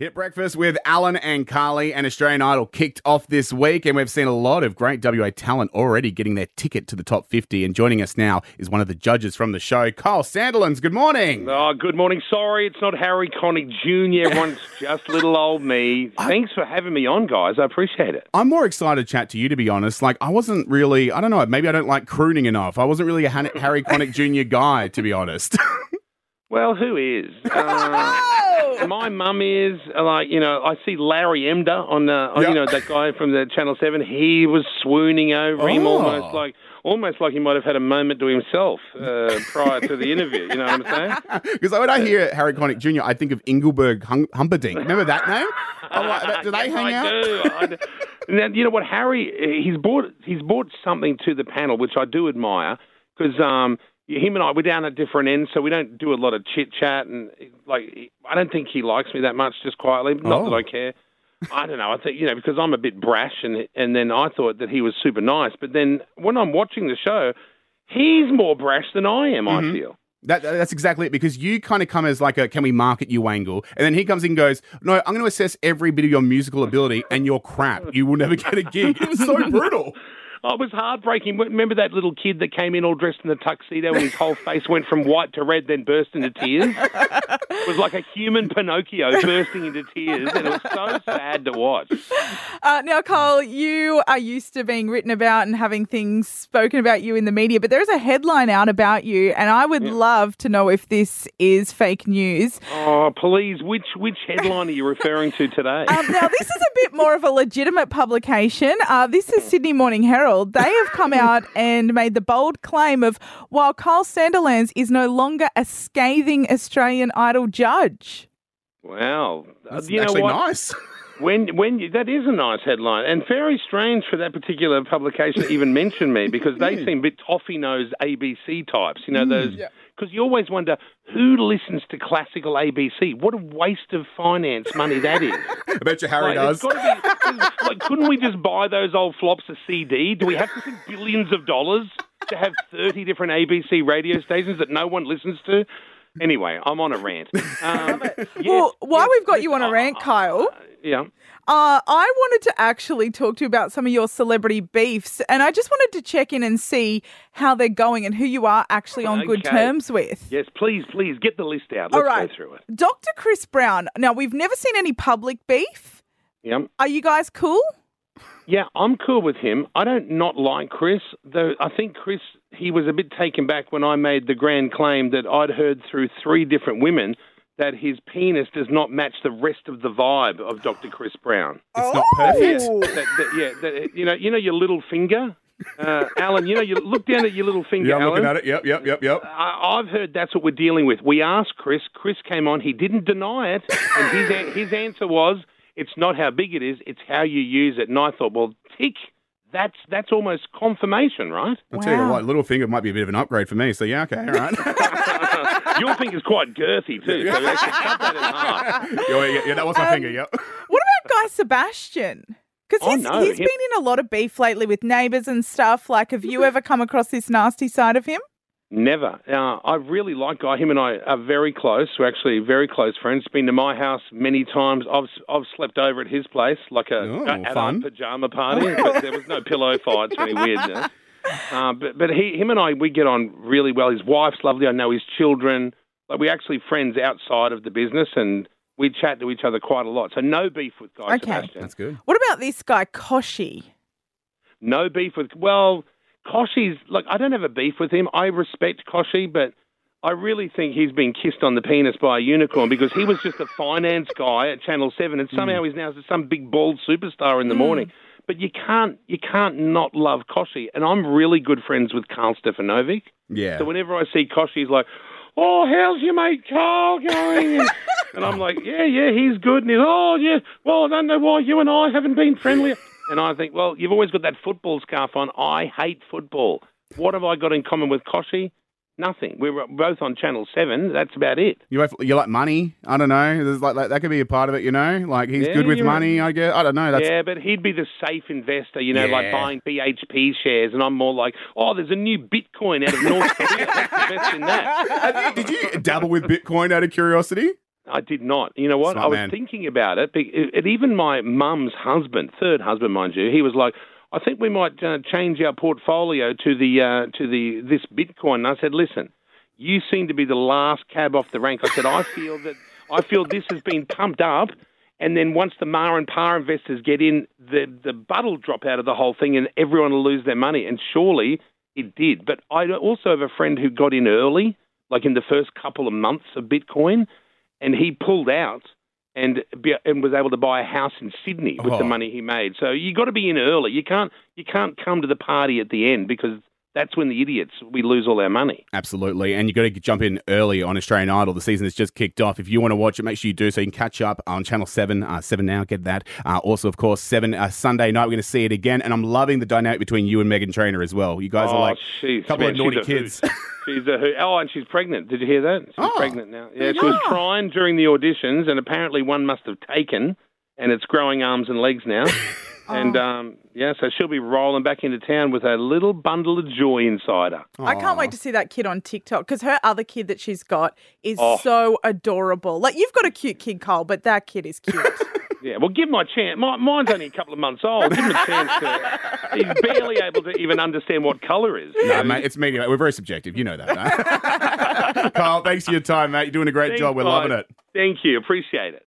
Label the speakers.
Speaker 1: Hit Breakfast with Alan and Carly and Australian Idol kicked off this week, and we've seen a lot of great WA talent already getting their ticket to the top 50. And joining us now is one of the judges from the show, Kyle Sandilands. Good morning.
Speaker 2: Oh, good morning. Sorry, it's not Harry Connick Jr. Everyone's just little old me. Thanks for having me on, guys. I appreciate it.
Speaker 1: I'm more excited to chat to you, to be honest. Like, I wasn't really, I don't know, maybe I don't like crooning enough. I wasn't really a Harry Connick Jr. guy, to be honest.
Speaker 2: Well, who is? Uh, my mum is uh, like you know. I see Larry Emdur on the on,
Speaker 1: Yeah.
Speaker 2: you know that guy from the Channel Seven. He was swooning over him
Speaker 1: Oh.
Speaker 2: almost like almost like he might have had a moment to himself uh, prior to the interview. You know what I'm saying?
Speaker 1: Because when I hear Harry Connick Jr., I think of Engelbert Hum- Humperdinck. Remember that name? Oh, like, do they
Speaker 2: Yes,
Speaker 1: hang
Speaker 2: I
Speaker 1: out?
Speaker 2: Do. I do. Now, you know what, Harry? He's brought he's brought something to the panel, which I do admire, because um, him and I we're down at different ends, so we don't do a lot of chit chat, and like I don't think he likes me that much, just quietly. Not
Speaker 1: Oh.
Speaker 2: that I care. I don't know. I think you know because I'm a bit brash, and and then I thought that he was super nice, but then when I'm watching the show, he's more brash than I am.
Speaker 1: Mm-hmm.
Speaker 2: I feel.
Speaker 1: That, that's exactly it because you kind of come as like a can we market you angle, and then he comes in and goes, no, I'm going to assess every bit of your musical ability, and you're crap. You will never get a gig. It was so brutal.
Speaker 2: Oh, it was heartbreaking. Remember that little kid that came in all dressed in the tuxedo and his whole face went from white to red, then burst into tears? It was like a human Pinocchio bursting into tears, and it was so sad to watch.
Speaker 3: Uh, now, Cole, you are used to being written about and having things spoken about you in the media, but there is a headline out about you, and I would love to know if this is fake news.
Speaker 2: Oh, please, which which headline are you referring to today?
Speaker 3: Um, now, this is a bit more of a legitimate publication. Uh, this is Sydney Morning Herald. They have come out and made the bold claim of while Kyle Sandilands is no longer a scathing Australian Idol judge.
Speaker 2: Well, uh,
Speaker 1: That's
Speaker 2: you know
Speaker 1: actually
Speaker 2: what?
Speaker 1: nice.
Speaker 2: When when you, that is a nice headline, and very strange for that particular publication to even mention me because they seem a bit toffee nosed ABC types. You know those because you always wonder who listens to classical ABC. What a waste of finance money that is.
Speaker 1: I bet you Harry
Speaker 2: Like,
Speaker 1: does.
Speaker 2: be, like, couldn't we just buy those old flops a CD? Do we have to spend billions of dollars to have 30 different ABC radio stations that no one listens to? Anyway, I'm on a rant. Um, yes,
Speaker 3: well, while
Speaker 2: yes,
Speaker 3: we've got
Speaker 2: yes,
Speaker 3: you on a
Speaker 2: uh,
Speaker 3: rant, Kyle,
Speaker 2: Yeah.
Speaker 3: Uh, I wanted to actually talk to you about some of your celebrity beefs, and I just wanted to check in and see how they're going and who you are actually on good terms with.
Speaker 2: Yes, please, please get the list out.
Speaker 3: All
Speaker 2: Let's
Speaker 3: right.
Speaker 2: go through it.
Speaker 3: Dr. Chris Brown. Now, we've never seen any public beef.
Speaker 2: Yeah.
Speaker 3: Are you guys cool?
Speaker 2: Yeah, I'm cool with him. I don't not like Chris, though I think Chris, he was a bit taken back when I made the grand claim that I'd heard through three different women that his penis does not match the rest of the vibe of Dr. Chris Brown.
Speaker 1: It's not perfect.
Speaker 3: Oh.
Speaker 2: That, that, yeah, that, you know, you know your little finger, uh, Alan. You know, you look down at your little finger,
Speaker 1: Yeah, I'm
Speaker 2: Alan.
Speaker 1: looking at it. Yep, yep, yep, yep.
Speaker 2: I, I've heard that's what we're dealing with. We asked Chris. Chris came on. He didn't deny it, and his his answer was, "It's not how big it is; it's how you use it." And I thought, well, tick. That's that's almost confirmation, right?
Speaker 1: I'll tell you
Speaker 3: Wow.
Speaker 1: what, little finger might be a bit of an upgrade for me. So yeah, okay, all right.
Speaker 2: Your finger's quite girthy too. So cut that in half.
Speaker 1: yeah, yeah, yeah, that was my
Speaker 3: Um,
Speaker 1: finger. Yep.
Speaker 3: What about Guy Sebastian? Because
Speaker 2: Oh,
Speaker 3: he's,
Speaker 2: no,
Speaker 3: he's
Speaker 2: him-
Speaker 3: been in a lot of beef lately with neighbours and stuff. Like, have you ever come across this nasty side of him?
Speaker 2: Never. Uh, I really like Guy. Him and I are very close. We're actually very close friends. Been to my house many times. I've I've slept over at his place like a,
Speaker 1: Oh,
Speaker 2: a adult
Speaker 1: fun.
Speaker 2: pajama party, but there was no pillow fights or any weirdness. Uh, but but he him and I we get on really well. His wife's lovely. I know his children. Like we're actually friends outside of the business, and we chat to each other quite a lot. So no beef with Guy
Speaker 3: Okay.
Speaker 2: Sebastian.
Speaker 1: That's good.
Speaker 3: What about this guy, Kochie?
Speaker 2: No beef with. Well, Kochie's. Look, I don't have a beef with him. I respect Kochie, but I really think he's been kissed on the penis by a unicorn because he was just a finance guy at Channel Seven, and somehow mm. he's now some big bald superstar in the mm. morning. But you can't you can't not love Kochie, and I'm really good friends with Karl Stefanovic.
Speaker 1: Yeah.
Speaker 2: So whenever I see Kochie, he's like, "Oh, how's your mate Carl going?" and I'm like, "Yeah, yeah, he's good." And he's, "Oh, yeah, well, I don't know why you and I haven't been friendly." And I think, well, you've always got that football scarf on. I hate football. What have I got in common with Kochie? Nothing. We were both on Channel Seven. That's about it.
Speaker 1: You like, you like money? I don't know. There's like, like that could be a part of it, you know. Like he's
Speaker 2: Yeah,
Speaker 1: good with money. I guess I don't know. That's
Speaker 2: yeah, but he'd be the safe investor, you know, like buying BHP shares, and I'm more like, oh, there's a new Bitcoin out of North Korea. Let's invest in that.
Speaker 1: Did you dabble with Bitcoin out of curiosity?
Speaker 2: I did not. You know what?
Speaker 1: Smart
Speaker 2: I was
Speaker 1: man.
Speaker 2: thinking about it. it- And even my mum's husband, third husband, mind you, he was like, "I think we might uh, change our portfolio to the uh, to the this Bitcoin." And I said, "Listen, you seem to be the last cab off the rank." I said, "I feel that I feel this has been pumped up." And then once the Ma and Par investors get in, the the butt will drop out of the whole thing, and everyone will lose their money. And surely it did. But I also have a friend who got in early, like in the first couple of months of Bitcoin, and he pulled out and be, and was able to buy a house in Sydney with the
Speaker 1: Oh.
Speaker 2: money he made. So you got to be in early. You can't you can't come to the party at the end because that's when the idiots we lose all our money.
Speaker 1: Absolutely. And you've got to jump in early on Australian Idol. The season has just kicked off. If you want to watch it, make sure you do so. You can catch up on Channel 7, uh, 7 Now, get that. Uh, also, of course, 7 uh, Sunday night, we're going to see it again. And I'm loving the dynamic between you and Meghan Trainor as well. You guys
Speaker 2: oh,
Speaker 1: are like
Speaker 2: she's,
Speaker 1: a couple
Speaker 2: man,
Speaker 1: of naughty
Speaker 2: she's a hoot.
Speaker 1: kids.
Speaker 2: She's a hoot. Oh, and she's pregnant. Did you hear that? She's
Speaker 1: Oh.
Speaker 2: pregnant now. Yeah, she was crying during the auditions, and apparently one must have taken, and it's growing arms and legs now. And um, yeah, so she'll be rolling back into town with a little bundle of joy inside her.
Speaker 3: I can't wait to see that kid on TikTok because her other kid that she's got is
Speaker 2: Oh.
Speaker 3: so adorable. Like you've got a cute kid, Cole, but that kid is cute.
Speaker 2: Yeah, well, give him a chance. My, mine's only a couple of months old. Give him a chance to. He's barely able to even understand what colour is.
Speaker 1: No, mate, it's media. We're very subjective. You know that. Carl, thanks for your time, mate. You're doing a great
Speaker 2: Thanks,
Speaker 1: job. We're
Speaker 2: guys.
Speaker 1: loving it.
Speaker 2: Thank you. Appreciate it.